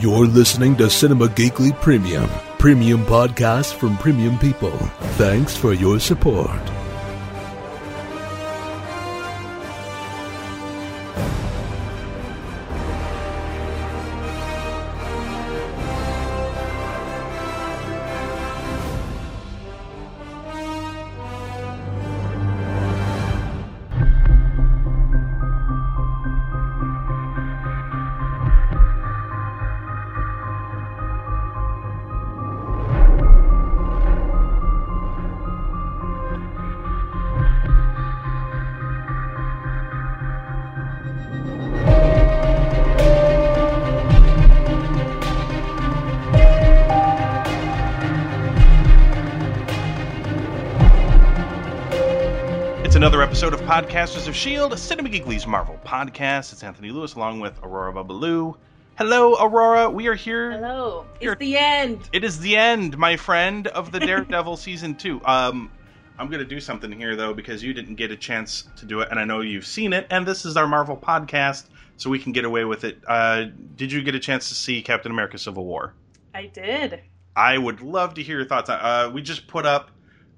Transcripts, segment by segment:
You're listening to Cinema Geekly Premium, premium podcast from premium people. Thanks for your support. Podcasters of S.H.I.E.L.D., Cinema Geekly's Marvel podcast. It's Anthony Lewis along with Aurora Babaloo. Hello, Aurora. We are here. Hello. You're- It's the end. It is the end, my friend, of the Daredevil season two. Um, I'm going to do something here, though, because you didn't get a chance to do it, and I know you've seen it, and this is our Marvel podcast, so we can get away with it. Uh, did you get a chance to see Captain America Civil War? I did. I would love to hear your thoughts. Uh, we just put up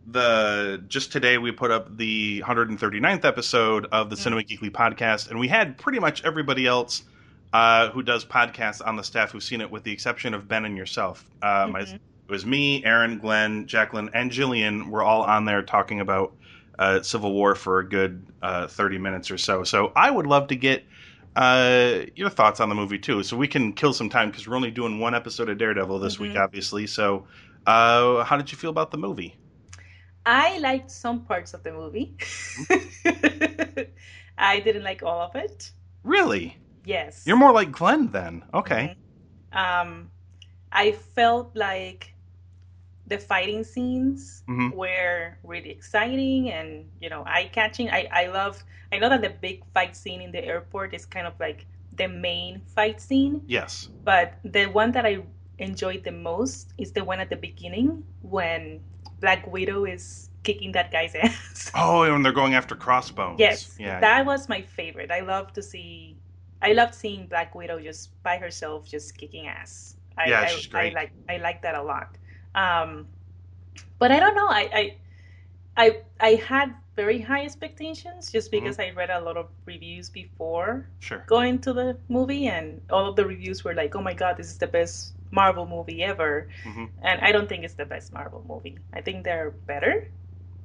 the just today we put up the 139th episode of the Cinema Geekly podcast, and we had pretty much everybody else uh, who does podcasts on the staff who's seen it, with the exception of Ben and yourself. Uh, my, Mhm. it was me, Aaron, Glenn, Jacqueline, and Jillian. We're all on there talking about uh, Civil War for a good uh, 30 minutes or so. So I would love to get uh, your thoughts on the movie too, so we can kill some time because we're only doing one episode of Daredevil this week, Mhm. obviously. So, uh, how did you feel about the movie? I liked some parts of the movie. I didn't like all of it. Really, Yes. you're more like Glenn then. Okay, Um, I felt like the fighting scenes Mhm. were really exciting and you know eye catching. I I love. I know that the big fight scene in the airport is kind of like the main fight scene. yes, But the one that I enjoyed the most is the one at the beginning when Black Widow is kicking that guy's ass. Oh, and they're going after Crossbones. yes, yeah, that was my favorite. I love to see. I loved seeing Black Widow just by herself, just kicking ass. I, Yeah, I, she's great. I like I like that a lot. Um, but I don't know. I, I I I had very high expectations just Mm-hmm. because I read a lot of reviews before sure. going to the movie, and all of the reviews were like, "Oh my god, this is the best Marvel movie ever." Mhm. And I don't think it's the best Marvel movie. I think there are better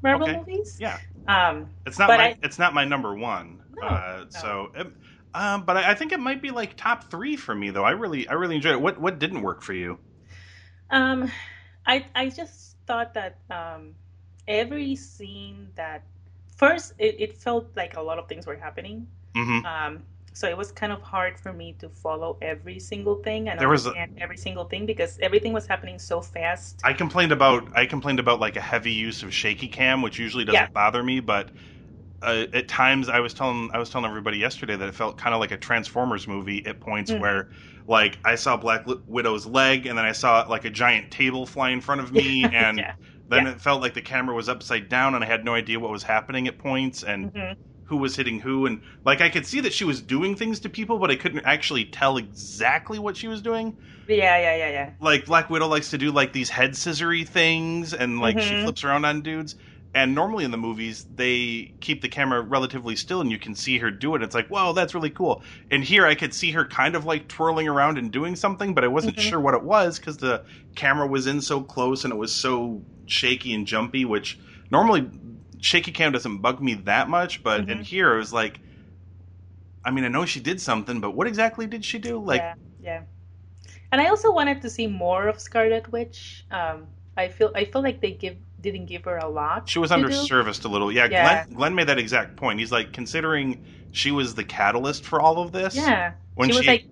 Marvel Okay. movies. Yeah, Um, it's not my I- it's not my number one. No, uh, no. So, it, um, but I, I think it might be like top three for me though. I really I really enjoyed it. What what didn't work for you? um, I I just thought that um, every scene that first it, it felt like a lot of things were happening. hmm Um, so it was kind of hard for me to follow every single thing and There was a- every single thing because everything was happening so fast. I complained about I complained about like a heavy use of shaky cam, which usually doesn't Yeah. bother me, but uh, at times I was telling I was telling everybody yesterday that it felt kind of like a Transformers movie at points Mhm. where like I saw Black Widow's leg and then I saw like a giant table fly in front of me and yeah. then Yeah. it felt like the camera was upside down and I had no idea what was happening at points and Mhm. Who was hitting who and like I could see that she was doing things to people but I couldn't actually tell exactly what she was doing Yeah, yeah, yeah, yeah. like Black Widow likes to do like these head scissory things and like she Mhm. flips around on dudes. And normally in the movies they keep the camera relatively still and you can see her do it. It's like, whoa, that's really cool. And here I could see her kind of like twirling around and doing something, but I wasn't Mhm. sure what it was because the camera was in so close and it was so shaky and jumpy, which normally shaky cam doesn't bug me that much, but in Mhm. here it was like I mean, I know she did something, but what exactly did she do? Like yeah, yeah. And I also wanted to see more of Scarlet Witch. Um, I feel I feel like they give didn't give her a lot. She was do. underserviced a little. Yeah, Yeah. Glenn, Glenn made that exact point. He's like, considering she was the catalyst for all of this. Yeah, When she was she- like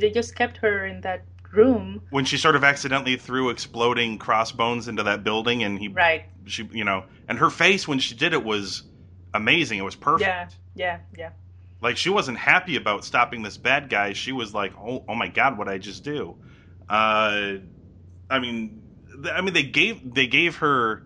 they just kept her in that room. When she sort of accidentally threw exploding crossbones into that building, and he, Right. she, you know, and her face when she did it was amazing. It was perfect. Yeah. Yeah. Yeah. Like she wasn't happy about stopping this bad guy. She was like, "Oh, oh my god, what I just do?" Uh, I mean, th- I mean, they gave they gave her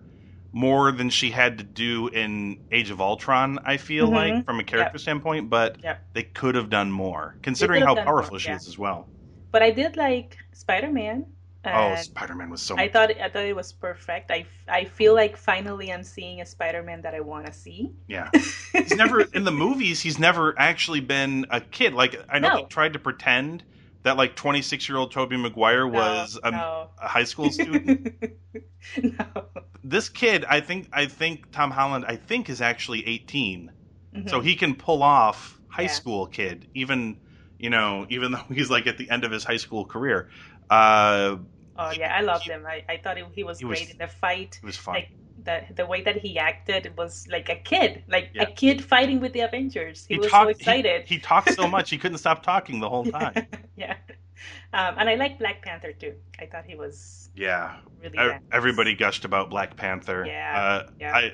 more than she had to do in Age of Ultron. I feel Mhm. like from a character standpoint, but Yeah. they could have done more, considering how powerful more, she yeah. is as well. But I did like Spider Man. Oh, Spider Man was so. I thought I thought it was perfect. I, I feel like finally I'm seeing a Spider Man that I want to see. Yeah, he's never in the movies. He's never actually been a kid. Like I know No. they tried to pretend that like 26 year old Tobey Maguire was a, no. a high school student. no. this kid, I think, I think Tom Holland, I think is actually 18, Mhm. so he can pull off high Yeah. school kid, even you know, even though he's like at the end of his high school career. Uh, oh yeah, I loved him. I, I thought he, he was He was- great in the fight. it was fun. Like the the way that he acted was like a kid, like Yeah. a kid fighting with the Avengers. He, was talked- so excited. He, he talked so much he couldn't stop talking the whole time. yeah. Um, and I like Black Panther too. I thought he was Yeah, really. Nice. everybody gushed about Black Panther. Yeah, uh, yeah. I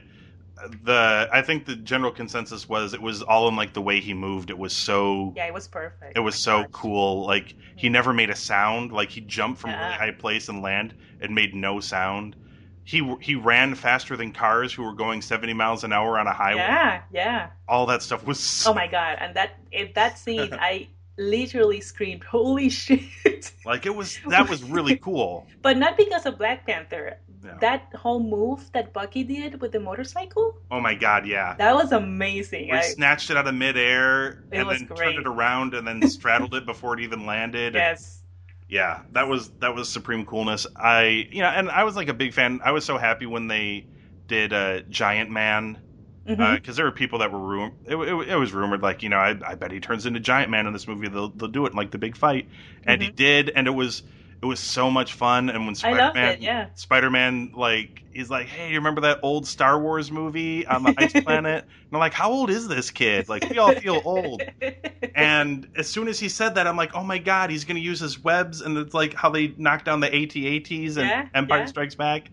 the I think the general consensus was it was all in like the way he moved. It was so Yeah, it was perfect. it was Oh so gosh. cool. Like he never made a sound. Like he jumped from a really high place and land and made no sound. He he ran faster than cars who were going seventy miles an hour on a highway. Yeah, yeah. All that stuff was so, Oh my god! And that in that scene, I literally screamed, "Holy shit!" like it was that was really cool. but not because of Black Panther. Yeah. That whole move that Bucky did with the motorcycle, Oh my god, yeah. that was amazing. Where I, snatched it out of midair and then great. turned it around and then straddled it before it even landed. yes. yeah that was that was supreme coolness i you know and i was like a big fan i was so happy when they did uh giant man mm-hmm. uh, because there were people that were rum- it, it, it was rumored like you know I, I bet he turns into giant man in this movie they'll, they'll do it in like the big fight and he mm-hmm. did and it was it was so much fun and when loved spider-man. Yeah. spider-man like he's like hey you remember that old star wars movie on the ice planet and i'm like how old is this kid like we all feel old and as soon as he said that, I'm like, oh my god, he's going to use his webs, and it's like how they knocked down the AT-ATs and Yeah, Empire yeah. Strikes Back.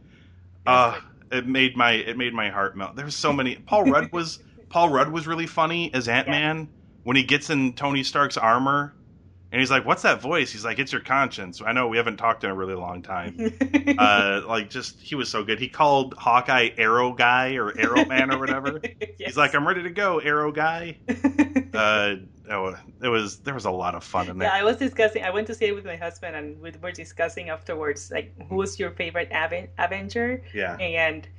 Uh, it made my it made my heart melt. There was so many. Paul Rudd was Paul Rudd was really funny as Ant Man when he gets in Tony Stark's armor, and he's like, "What's that voice?" He's like, "It's your conscience." I know we haven't talked in a really long time. uh, like just he was so good. He called Hawkeye Arrow Guy or Arrow Man or whatever. He's like, "I'm ready to go, Arrow Guy." Uh, oh, it was there was a lot of fun in there. Yeah, I was discussing. I went to see it with my husband, and we were discussing afterwards, like, who's your favorite Aven- Avenger? Yeah. And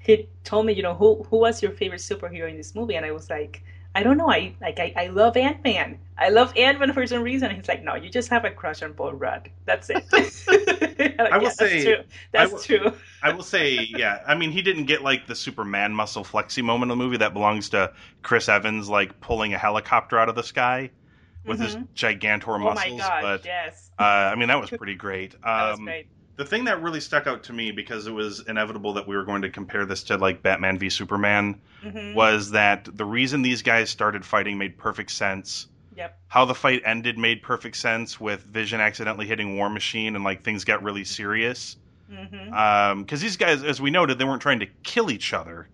he told me, you know, who who was your favorite superhero in this movie? And I was like, I don't know. I like I, I love Ant Man. I love Ant Man for some reason. He's like, no, you just have a crush on Paul Rudd. That's it. Like, I will "Yeah, say- that's true. That's will- true. I will say, yeah. I mean, he didn't get like the Superman muscle flexy moment in the movie that belongs to Chris Evans, like pulling a helicopter out of the sky with his Mhm. gigantor Oh my muscles. gosh, but yes, uh, I mean, that was pretty great. Um, that was great. The thing that really stuck out to me because it was inevitable that we were going to compare this to like Batman v Superman hmm was that the reason these guys started fighting made perfect sense. Yep. How the fight ended made perfect sense with Vision accidentally hitting War Machine and like things got really serious. because these guys, as we noted, they weren't trying to kill each other.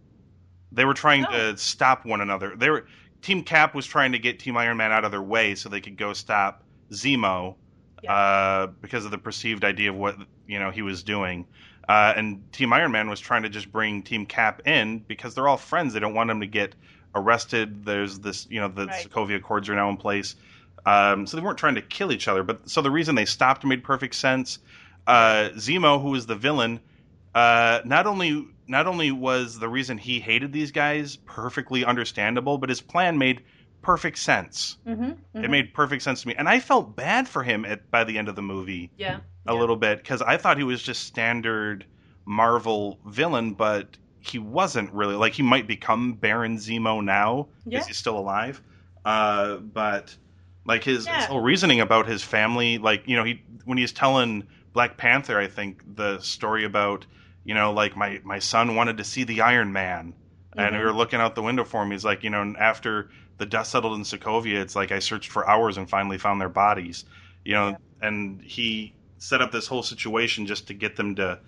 They were trying to stop one another. They were Team Cap was trying to get Team Iron Man out of their way so they could go stop Zemo Yeah. uh, because of the perceived idea of what you know he was doing. Uh, and Team Iron Man was trying to just bring Team Cap in because they're all friends. They don't want him to get arrested. There's this, you know, the Right. Sokovia Accords are now in place. Um, so they weren't trying to kill each other. But so the reason they stopped made perfect sense. Uh, Zemo, who was the villain, uh, not only not only was the reason he hated these guys perfectly understandable, but his plan made perfect sense. hmm It made perfect sense to me, and I felt bad for him at by the end of the movie yeah a yeah. little bit because I thought he was just standard Marvel villain, but he wasn't really. Like he might become Baron Zemo now because Yeah. he's still alive, uh, but like his, his whole reasoning about his family, like you know, he when he's telling Black Panther, I think the story about you know, like my my son wanted to see the Iron Man, and we Mhm. were looking out the window for him. He's like, you know, after the dust settled in Sokovia, it's like I searched for hours and finally found their bodies, you know, and he set up this whole situation just to get them to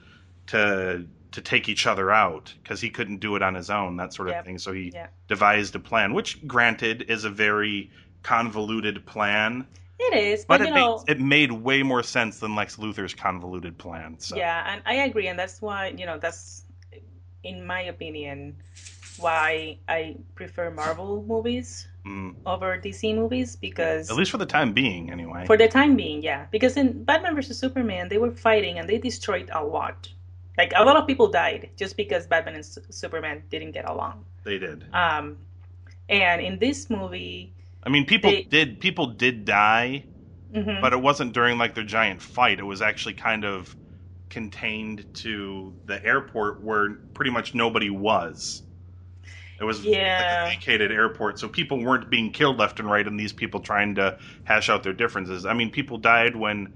to to take each other out because he couldn't do it on his own, that sort of Yep. thing. So he Yeah. devised a plan, which granted is a very convoluted plan, It is, but but, it know, made it made way more sense than Lex Luthor's convoluted plan. So yeah, and I agree, and that's why you know that's, in my opinion, why I prefer Marvel movies Mm. over DC movies because At least for the time being, anyway. for the time being, yeah. Because in Batman vs Superman, they were fighting and they destroyed a lot. Like a lot of people died just because Batman and Su- Superman didn't get along. they did. Um, and in this movie, I mean, people They- did people did die, mhm, but it wasn't during like their giant fight. It was actually kind of contained to the airport where pretty much nobody was. It was Yeah. like a vacated airport, so people weren't being killed left and right, and these people trying to hash out their differences. I mean, people died when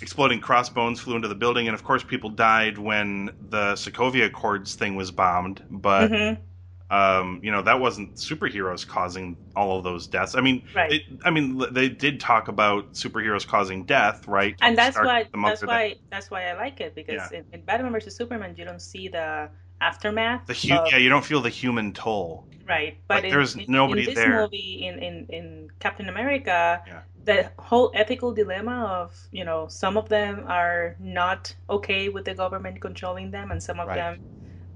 exploding crossbones flew into the building, and of course, people died when the Sokovia Accords thing was bombed. But mhm, um, you know that wasn't superheroes causing all of those deaths. I mean, Right. it, I mean they did talk about superheroes causing death, right? and that's why that's why that's why I like it because in, in Batman versus Superman, you don't see the aftermath. the hu- of- yeah, you don't feel the human toll. Right, but Like, in, there's in, nobody in this there. movie, in, in, in Captain America, Yeah. the whole ethical dilemma of you know some of them are not okay with the government controlling them, and some of Right. them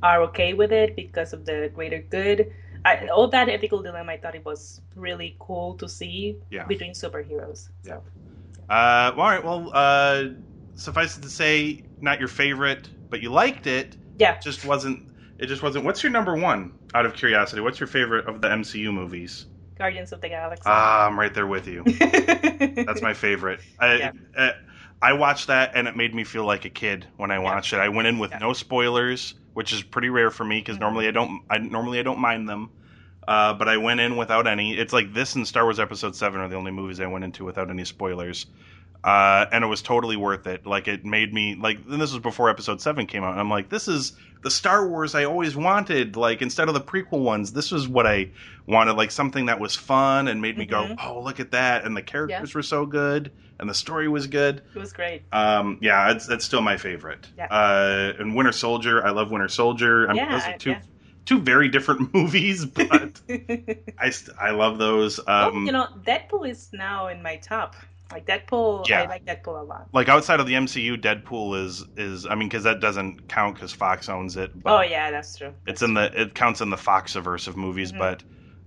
are okay with it because of the greater good. I, all that ethical dilemma, I thought it was really cool to see Yeah. between superheroes. So, Uh, all right, well, uh, suffice it to say, not your favorite, but you liked it. Yeah, Just wasn't. It just wasn't. What's your number one? Out of curiosity, what's your favorite of the MCU movies? Guardians of the Galaxy. Ah, I'm right there with you. That's my favorite. I, Yeah. uh, I watched that and it made me feel like a kid when I watched it. I went in with Yeah. no spoilers, which is pretty rare for me because Mhm. normally I don't. I normally I don't mind them, uh, but I went in without any. It's like this and Star Wars Episode Seven are the only movies I went into without any spoilers, uh, and it was totally worth it. Like it made me like. And this was before Episode Seven came out, and I'm like, this is the Star Wars I always wanted. Like instead of the prequel ones, this was what I wanted. Like something that was fun and made me go, Mhm. oh look at that, and the characters were so good, and the story was good. it was great. Um, yeah, it's it's still my favorite. Yeah. Uh, and Winter Soldier, I love Winter Soldier. I mean, Yeah, those are two yeah. two very different movies, but I st- I love those. Um, you know, Deadpool is now in my top. Like Deadpool, Yeah. I like Deadpool a lot. like outside of the MCU, Deadpool is is I mean, because that doesn't count because Fox owns it. But Oh yeah, that's true. it's in the it counts in the Foxiverse of movies, Mhm. but.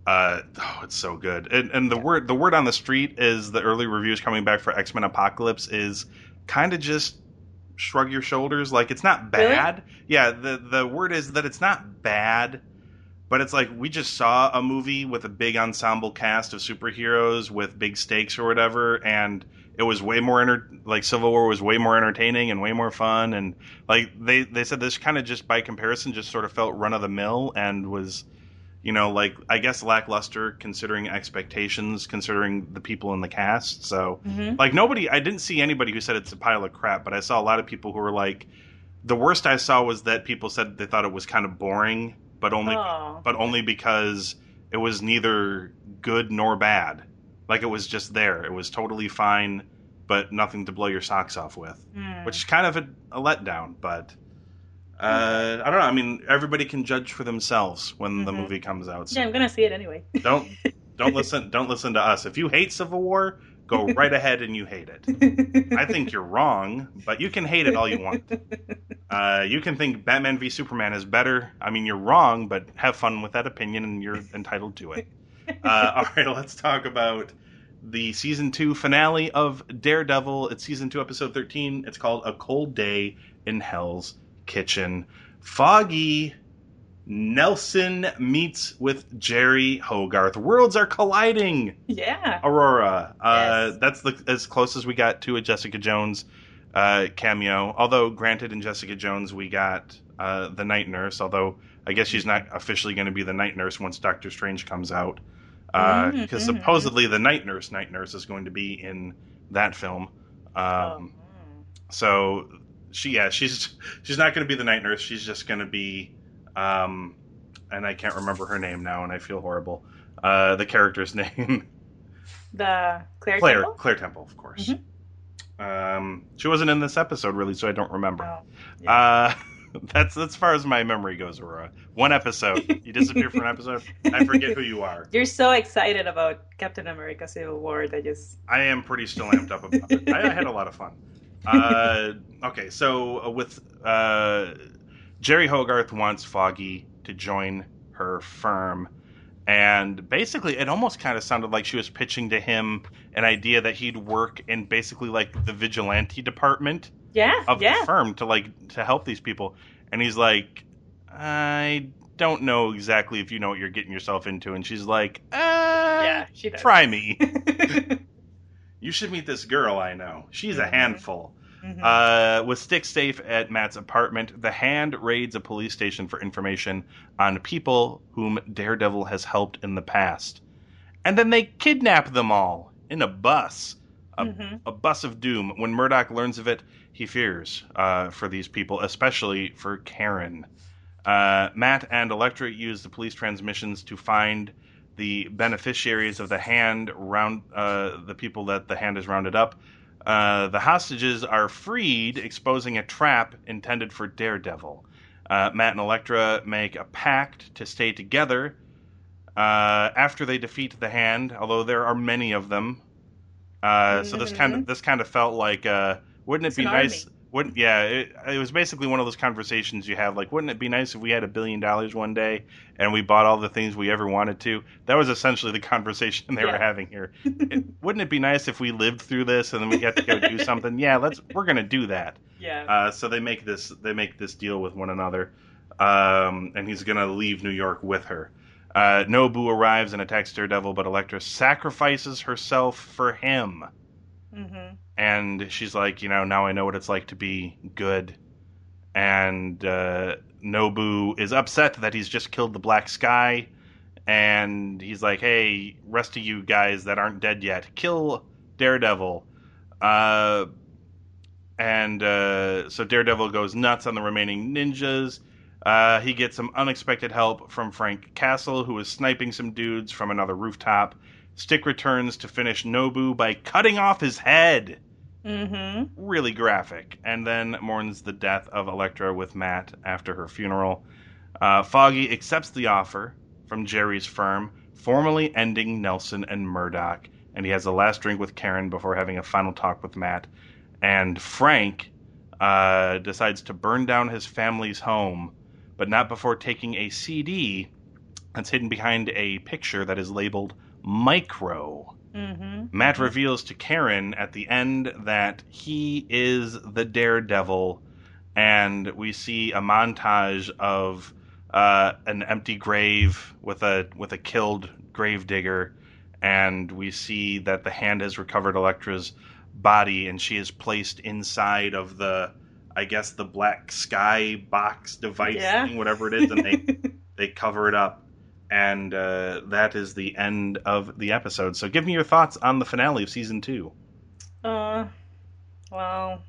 Uh, oh, it's so good, and, and the word the word on the street is the early reviews coming back for X Men Apocalypse is kind of just shrug your shoulders, like it's not Really? bad. Yeah, the the word is that it's not bad, but it's like we just saw a movie with a big ensemble cast of superheroes with big stakes or whatever, and it was way more enter- like Civil War was way more entertaining and way more fun, and like they they said this kind of just by comparison just sort of felt run of the mill and was you know, like I guess lackluster considering expectations, considering the people in the cast. So, hmm like nobody, I didn't see anybody who said it's a pile of crap, but I saw a lot of people who were like, the worst I saw was that people said they thought it was kind of boring, but only, Oh. but only because it was neither good nor bad. Like it was just there. It was totally fine, but nothing to blow your socks off with Hmm. which is kind of a, a letdown. But uh, I don't know. I mean, everybody can judge for themselves when the Mhm. movie comes out. So yeah, I'm gonna see it anyway. don't don't listen. Don't listen to us. If you hate Civil War, go right ahead and you hate it. I think you're wrong, but you can hate it all you want. Uh, you can think Batman v Superman is better. I mean, you're wrong, but have fun with that opinion, and you're entitled to it. Uh, all right, let's talk about the season two finale of Daredevil. It's season two, episode 13. It's called A Cold Day in Hell's Kitchen. Foggy Nelson meets with Jeri Hogarth. Worlds are colliding. yeah. Aurora. Uh, Yes. That's the as close as we got to a Jessica Jones uh, cameo. Although, granted, in Jessica Jones we got uh, the Night Nurse. Although I guess she's not officially going to be the Night Nurse once Doctor Strange comes out, because Mm, mhm. supposedly the Night Nurse, Night Nurse, is going to be in that film. Um, Oh. So she, yeah, she's she's not going to be the Night Nurse. She's just going to be, um, and I can't remember her name now, and I feel horrible. Uh, the character's name. The Claire. Claire Temple? Claire Temple, of course. Mhm. Um, she wasn't in this episode really, so I don't remember. Oh, yeah. Uh, that's as far as my memory goes, Aurora. One episode, you disappear for an episode. I forget who you are. You're so excited about Captain America: Civil War that just I am pretty still amped up about it. I, I had a lot of fun. Uh, okay, so uh, with uh, Jeri Hogarth wants Foggy to join her firm. And basically, it almost kind of sounded like she was pitching to him an idea that he'd work in basically like the vigilante department Yeah, of yeah. the firm to like to help these people. And he's like, I don't know exactly if you know what you're getting yourself into. And she's like, uh, Yeah, she does. try me. you should meet this girl I know. She's a Mhm. handful. Mhm. Uh, with Stick safe at Matt's apartment, the Hand raids a police station for information on people whom Daredevil has helped in the past. And then they kidnap them all in a bus. A, Mhm. a bus of doom. When Murdock learns of it, he fears uh, for these people, especially for Karen. Uh, Matt and Elektra use the police transmissions to find the beneficiaries of the hand, round uh, the people that the hand has rounded up. Uh, the hostages are freed, exposing a trap intended for Daredevil. Uh, Matt and Elektra make a pact to stay together uh, after they defeat the hand, although there are many of them. Uh, so this kind of this kind of felt like, uh, wouldn't it It's be nice? army. Wouldn't yeah? It, it was basically one of those conversations you have, like, wouldn't it be nice if we had a billion dollars one day and we bought all the things we ever wanted to? That was essentially the conversation they were having here. It- wouldn't it be nice if we lived through this and then we had to go do something? Yeah, let's. We're gonna do that. yeah. Uh, so they make this they make this deal with one another, um, and he's gonna leave New York with her. Uh, Nobu arrives and attacks Daredevil, but Elektra sacrifices herself for him, hmm and she's like, you know, now I know what it's like to be good. And uh, Nobu is upset that he's just killed the Black Sky, and he's like, hey, rest of you guys that aren't dead yet, kill Daredevil. Uh, and uh, so Daredevil goes nuts on the remaining ninjas. Uh, he gets some unexpected help from Frank Castle, who is sniping some dudes from another rooftop. Stick returns to finish Nobu by cutting off his head. hmm Really graphic. And then mourns the death of Elektra with Matt after her funeral. Uh, Foggy accepts the offer from Jeri's firm, formally ending Nelson and Murdock. And he has a last drink with Karen before having a final talk with Matt. And Frank uh, decides to burn down his family's home, but not before taking a CD that's hidden behind a picture that is labeled Micro. hmm Matt reveals to Karen at the end that he is the daredevil, and we see a montage of uh, an empty grave with a with a killed gravedigger, and we see that the hand has recovered Elektra's body, and she is placed inside of the, I guess the black sky box device Yeah. thing, whatever it is, and they they cover it up and uh, that is the end of the episode so give me your thoughts on the finale of season two Uh, well,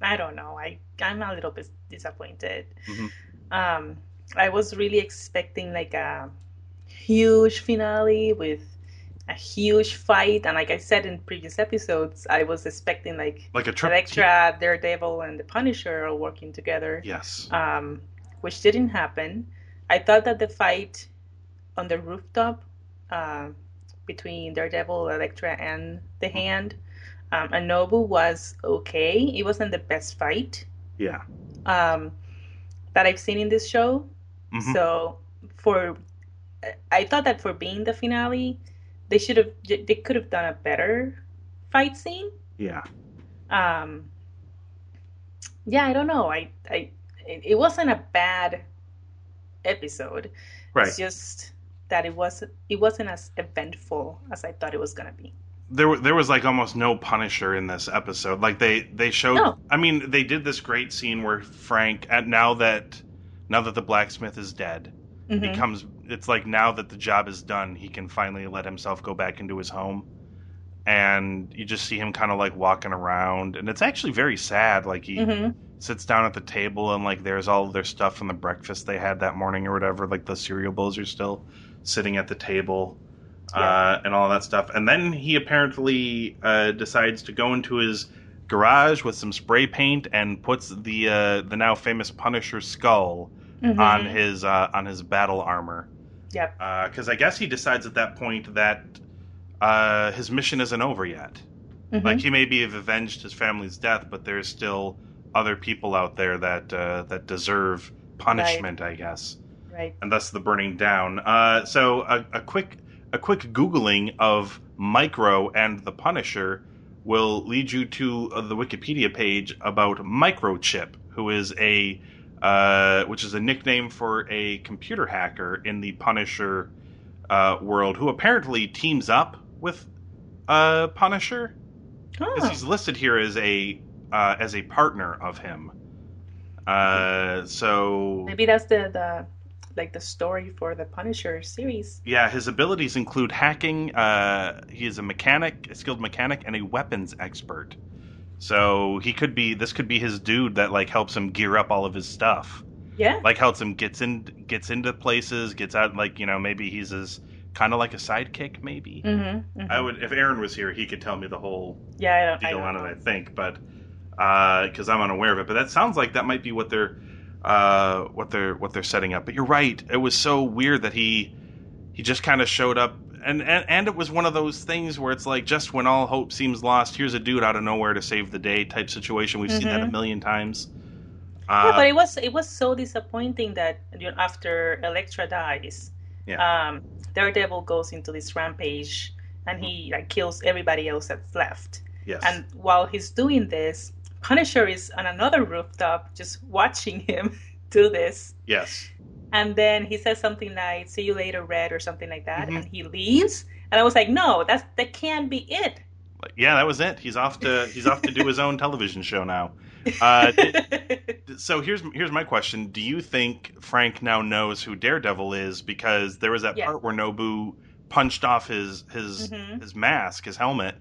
I don't know. I I'm a little bit disappointed. Mhm. Um, I was really expecting like a huge finale with a huge fight, and like I said in previous episodes, I was expecting like like a Elektra, Daredevil, and the Punisher all working together. yes um, which didn't happen. I thought that the fight on the rooftop uh, between Daredevil, Elektra, and the Hand. Um, was okay. It wasn't the best fight. Yeah. Um, that I've seen in this show. Mhm. So for, I thought that for being the finale, they should have they could have done a better fight scene. Yeah. Um yeah i don't know. I i it, it wasn't a bad episode. Right. it's just that it was it wasn't as eventful as i thought it was gonna be there there was like almost no punisher in this episode like they they showed No. i mean they did this great scene where frank at now that now that the blacksmith is dead Mhm. he comes it's like now that the job is done he can finally let himself go back into his home and you just see him kind of like walking around and it's actually very sad like he Mhm. sits down at the table and like there's all their stuff from the breakfast they had that morning or whatever like the cereal bowls are still sitting at the table uh, and all that stuff and then he apparently uh, decides to go into his garage with some spray paint and puts the uh, the now famous punisher skull Mhm. on his uh, on his battle armor yep because i guess he decides at that point that uh, his mission isn't over yet Mhm. like he maybe have avenged his family's death, but there's still other people out there that uh, that deserve punishment, I guess. Right. and thus the burning down. Uh, so a, a quick a quick googling of Micro and the Punisher will lead you to uh, the Wikipedia page about Microchip, who is a uh, which is a nickname for a computer hacker in the Punisher uh, world, who apparently teams up with uh, Punisher because Oh. he's listed here as a uh, as a partner of him. Uh, so Maybe that's the, the like the story for the Punisher series. Yeah, his abilities include hacking. Uh, he is a mechanic, a skilled mechanic, and a weapons expert. So he could be. This could be his dude that like helps him gear up all of his stuff. Yeah. Like helps him gets in, gets into places, gets out. Like you know, maybe he's his kind of like a sidekick. Maybe Mm-hmm. I would. If Aaron was here, he could tell me the whole Yeah. I don't, I deal don't on it. I think, but because I'm unaware of it. But that sounds like that might be what they're uh, what they're what they're setting up. But you're right. It was so weird that he he just kind of showed up. And, and and it was one of those things where it's like just when all hope seems lost, here's a dude out of nowhere to save the day type situation. We've seen that a Mhm. million times. yeah, Uh, but it was it was so disappointing that you know, after Elektra dies, um, Daredevil goes into this rampage and he like kills everybody else that's left. yes, And while he's doing this, Punisher is on another rooftop just watching him do this. yes, And then he says something like "See you later, Red" or something like that, Mhm. and he leaves. And I was like, "No, that's that can't be it." yeah. That was it. He's off to he's off to do his own television show now. Uh, So here's here's my question: Do you think Frank now knows who Daredevil is because there was that Yeah. part where Nobu punched off his his Mhm. his mask, his helmet,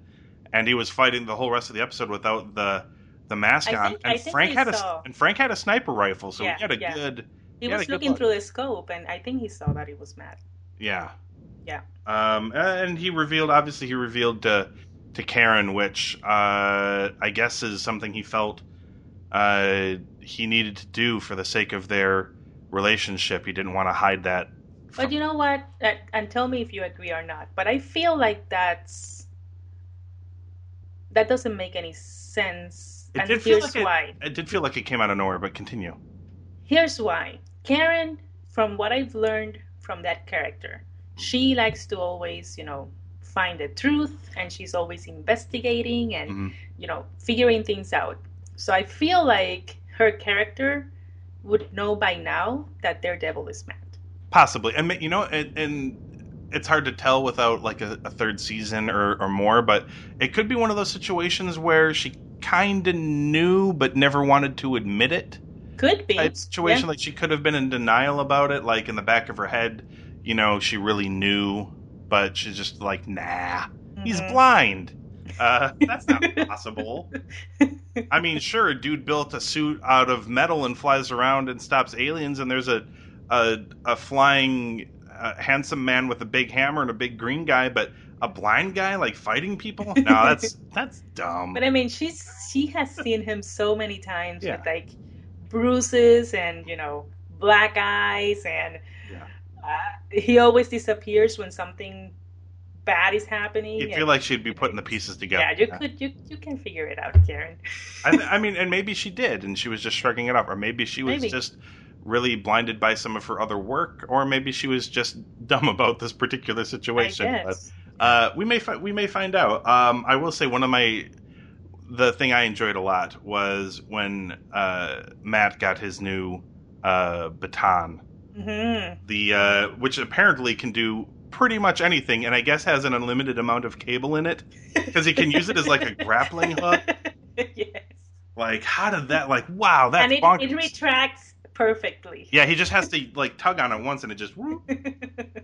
and he was fighting the whole rest of the episode without the the mask I on. think- and Frank had a saw- and Frank had a sniper rifle, so Yeah, he had a yeah. good he Yeah, was looking through the scope, and I think he saw that he was Matt. yeah Yeah. Um, and he revealed obviously he revealed to to Karen, which uh, I guess is something he felt uh, he needed to do for the sake of their relationship. He didn't want to hide that. But you know what? Uh, And tell me if you agree or not. But I feel like that's that doesn't make any sense. It and did feel like it- why. It did feel like it came out of nowhere, but continue. Here's why. Karen, from what I've learned from that character, she likes to always, you know, find the truth and she's always investigating and, Mhm. you know, figuring things out. So I feel like her character would know by now that Daredevil is Matt. Possibly, and you know, and, and it's hard to tell without like a, a third season or, or more. But it could be one of those situations where she kind of knew but never wanted to admit it. Could be. type situation. Yeah. Like she could have been in denial about it, like in the back of her head, you know, she really knew, but she's just like, nah, he's Mhm. blind. Uh, that's not possible. I mean, sure, a dude built a suit out of metal and flies around and stops aliens, and there's a a, a flying uh, handsome man with a big hammer and a big green guy, but a blind guy like fighting people? No, that's that's dumb. But I mean, she's she has seen him so many times Yeah. with like bruises and you know black eyes, and Yeah. uh, he always disappears when something bad is happening. You and- feel like she'd be putting the pieces together. yeah, you could you you can figure it out, Karen. I, th- I mean, and maybe she did, and she was just shrugging it off, or maybe she was Maybe. just really blinded by some of her other work, or maybe she was just dumb about this particular I situation. guess. But uh, we may fi- we may find out. Um, I will say one of my the thing I enjoyed a lot was when uh, Matt got his new uh, baton, hmm the uh, which apparently can do pretty much anything, and I guess has an unlimited amount of cable in it because he can use it as like a grappling hook. yes, Like, how did that? Like, wow, that's and it, bonkers. it retracts perfectly. Yeah, he just has to like tug on it once, and it just. whoop.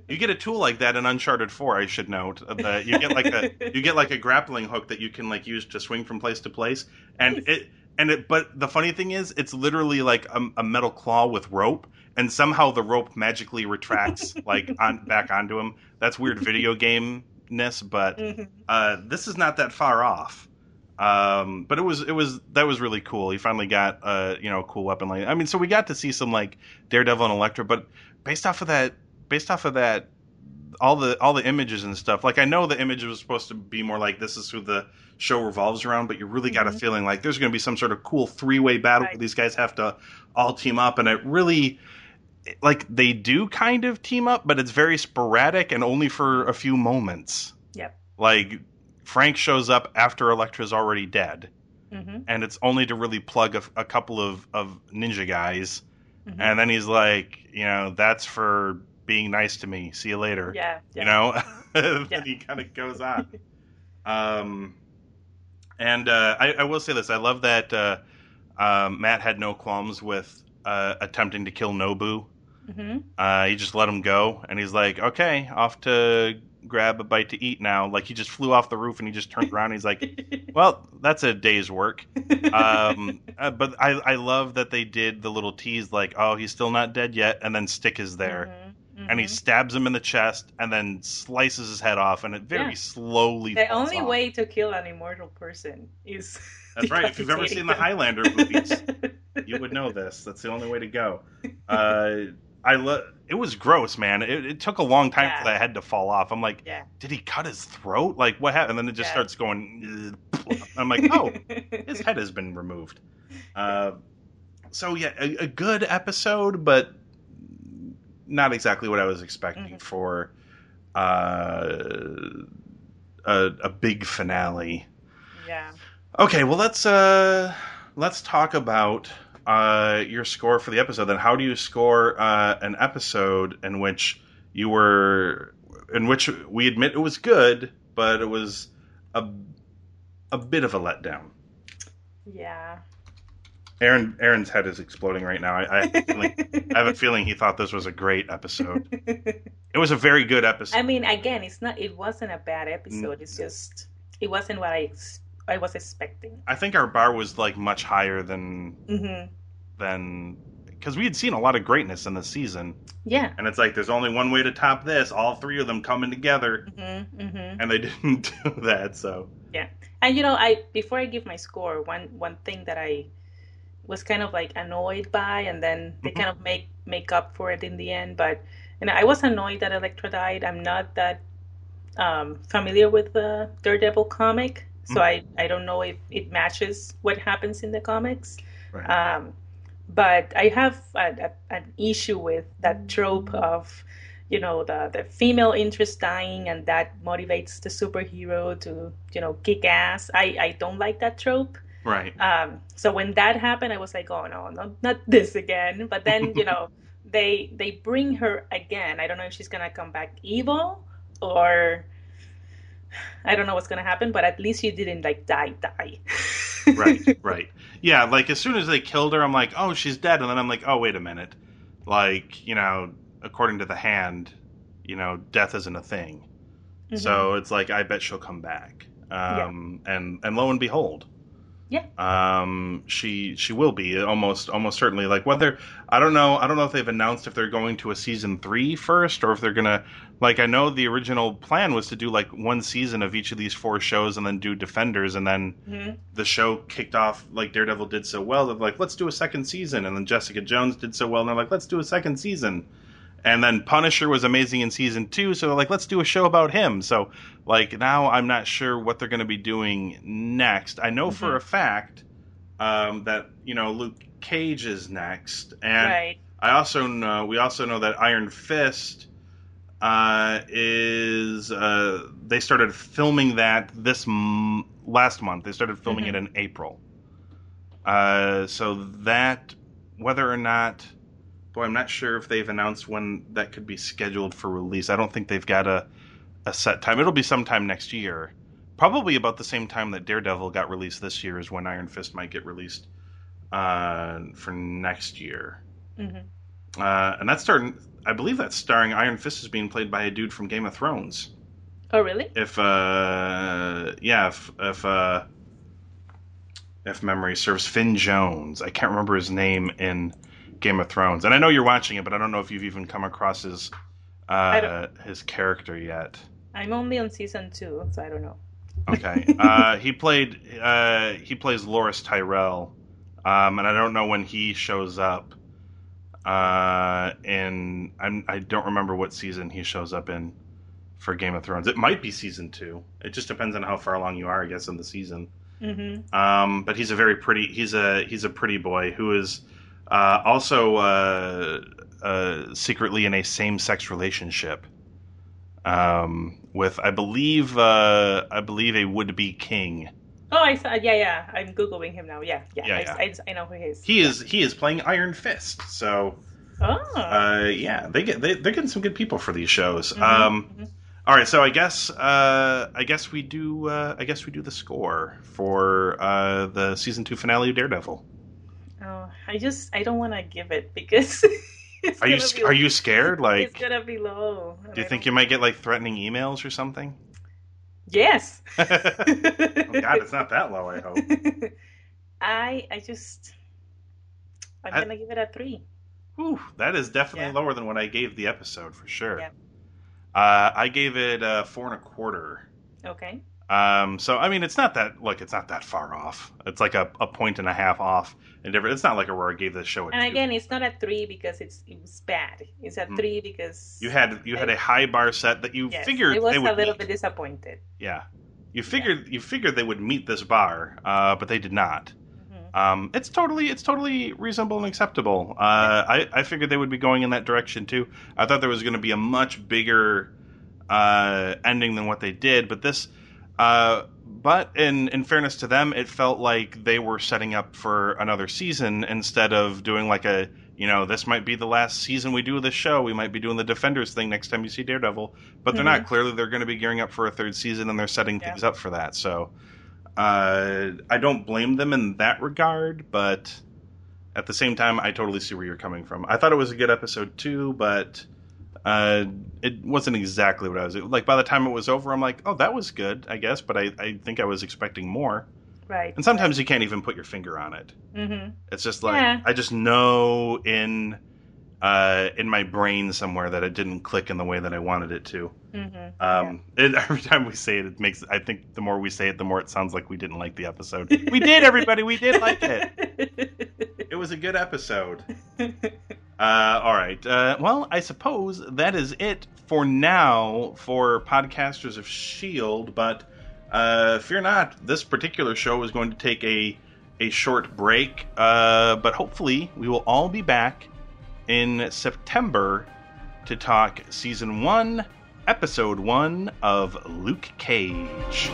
You get a tool like that in Uncharted Four. I should note that you get like a you get like a grappling hook that you can like use to swing from place to place, and Nice. it and it. But the funny thing is, it's literally like a, a metal claw with rope, and somehow the rope magically retracts like on back onto him. That's weird video game ness, but Mhm. uh, this is not that far off. Um, but it was it was that was really cool. He finally got uh, you know a cool weapon like I mean, so we got to see some like Daredevil and Elektra, but based off of that, based off of that, all the all the images and stuff. Like I know the image was supposed to be more like this is who the show revolves around, but you really got a Mhm. feeling like there's going to be some sort of cool three way battle Right. where these guys have to all team up, and it really like they do kind of team up, but it's very sporadic and only for a few moments. Yep. Like Frank shows up after Elektra's already dead, hmm and it's only to really plug a, a couple of, of ninja guys, hmm and then he's like, you know, that's for being nice to me. See you later. Yeah. You know, then Yeah. he kind of goes on. um, and uh, I, I will say this: I love that uh, um, Matt had no qualms with uh, attempting to kill Nobu. Mm-hmm. Uh, he just let him go, and he's like, "Okay, off to grab a bite to eat now." Like he just flew off the roof, and he just turned around. And he's like, "Well, that's a day's work." Um, uh, but I, I love that they did the little tease, like, "Oh, he's still not dead yet," and then Stick is there, Mhm, and he stabs him in the chest, and then slices his head off, and it very Yeah. slowly. The falls only off. way to kill an immortal person is. That's right. If you've ever seen the Highlander movies, you would know this. That's the only way to go. Uh, I lo- It was gross, man. It, it took a long time Yeah. for that head to fall off. I'm like, Yeah. did he cut his throat? Like what happened? And then it just Yeah. starts going. I'm like, oh, his head has been removed. Uh, so yeah, a, a good episode, but not exactly what I was expecting Mhm. for uh, a, a big finale. yeah. Okay, well let's uh let's talk about uh your score for the episode. Then, how do you score uh, an episode in which you were in which we admit it was good, but it was a a bit of a letdown. Yeah. Aaron Aaron's head is exploding right now. I, I, have, a feeling, I have a feeling he thought this was a great episode. It was a very good episode. I mean, again, it's not. It wasn't a bad episode. It's just it wasn't what I ex- I was expecting. I think our bar was like much higher than hmm than because we had seen a lot of greatness in the season. Yeah. And it's like there's only one way to top this, all three of them coming together, hmm hmm and they didn't do that. So yeah, And you know, I before I give my score, one one thing that I was kind of like annoyed by, and then they Mhm. kind of make make up for it in the end. But and I was annoyed that Elektra died. I'm not that um, familiar with the Daredevil comic, so I I don't know if it matches what happens in the comics. right. Um, but I have a, a, an issue with that trope of, you know, the, the female interest dying and that motivates the superhero to, you know, kick ass. I, I don't like that trope. right. Um, so when that happened, I was like, oh no, no, not this again. But then, you know, they they bring her again. I don't know if she's gonna come back evil or I don't know what's gonna happen. But at least she didn't like die, die. right. Right. Yeah. Like as soon as they killed her, I'm like, oh, she's dead, and then I'm like, oh, wait a minute. Like you know, according to the hand, you know, death isn't a thing. Mhm. So it's like I bet she'll come back. Um, and and lo and behold, Yeah. um, she she will be almost almost certainly. Like whether I don't know I don't know if they've announced if they're going to a season three first or if they're gonna like I know the original plan was to do like one season of each of these four shows and then do Defenders and then Mhm. the show kicked off like Daredevil did so well. They're like let's do a second season and then Jessica Jones did so well and they're like let's do a second season. And then Punisher was amazing in season two, so they're like, let's do a show about him. So, like, now I'm not sure what they're going to be doing next. I know for Mhm. a fact um, that you know Luke Cage is next, and right. I also know we also know that Iron Fist uh, is uh, they started filming that this m- last month. They started filming Mhm. it in April. Uh, so that whether or not, boy, I'm not sure if they've announced when that could be scheduled for release. I don't think they've got a a set time. It'll be sometime next year. Probably about the same time that Daredevil got released this year is when Iron Fist might get released uh, for next year. hmm Uh, and that's starting. I believe that's starring Iron Fist is being played by a dude from Game of Thrones. Oh, really? If uh, yeah, if if uh, if memory serves, Finn Jones. I can't remember his name in Game of Thrones, and I know you're watching it, but I don't know if you've even come across his uh, his character yet. I'm only on season two, so I don't know. Okay, uh, he played uh, he plays Loras Tyrell, um, and I don't know when he shows up. Uh, in I'm, I don't remember what season he shows up in for Game of Thrones. It might be season two. It just depends on how far along you are, I guess, in the season. hmm Um, but he's a very pretty. He's a he's a pretty boy who is uh, also uh, uh, secretly in a same-sex relationship um, with, I believe, uh, I believe a would-be king. Oh, I saw. Yeah, yeah. I'm googling him now. Yeah, yeah. Yeah, I, yeah. I, I know who he is. He is he is playing Iron Fist. So Oh. uh, yeah, they get they, they're getting some good people for these shows. Mhm, Um, mhm. all right, so I guess uh, I guess we do uh, I guess we do the score for uh, the season two finale of Daredevil. I just I don't want to give it because it's Are you sc- are you scared? Like It's gonna be low. do you think you might get like threatening emails or something? Yes. oh God, it's not that low. I hope. I I just I'm I- gonna give it a three. Whew, that is definitely Yeah. lower than what I gave the episode for sure. Yeah. Uh, I gave it uh, four and a quarter. Okay. Um, so I mean, it's not that look, it's not that far off. It's like a, a point and a half off. And different. It's not like I gave this show a And two. again, it's not a three because it's it was bad. It's a Mm. three because you had you had a high bar set that you yes, figured it was they a little meet. bit disappointed. Yeah, you figured you figured they would meet this bar, uh, but they did not. Mhm. Um, it's totally it's totally reasonable and acceptable. Uh, I I figured they would be going in that direction too. I thought there was going to be a much bigger uh, ending than what they did, but this. Uh, but in in fairness to them, it felt like they were setting up for another season instead of doing like a you know this might be the last season we do of this show. We might be doing the Defenders thing next time you see Daredevil, but they're not. Clearly, they're going to be gearing up for a third season and they're setting Yeah. things up for that. So uh, I don't blame them in that regard, but at the same time, I totally see where you're coming from. I thought it was a good episode too, but uh, it wasn't exactly what I was like. By the time it was over, I'm like, oh, that was good, I guess, but I, I think I was expecting more. Right. And sometimes you can't even put your finger on it. hmm It's just like Yeah. I just know in uh, in my brain somewhere that it didn't click in the way that I wanted it to. hmm Um, it, every time we say it, it makes. I think the more we say it, the more it sounds like we didn't like the episode. we did, everybody. We did like it. It was a good episode. Uh, all right. Uh, well, I suppose that is it for now for podcasters of Shield. But uh, fear not, this particular show is going to take a a short break. Uh, but hopefully, we will all be back in September to talk season one, episode one of Luke Cage.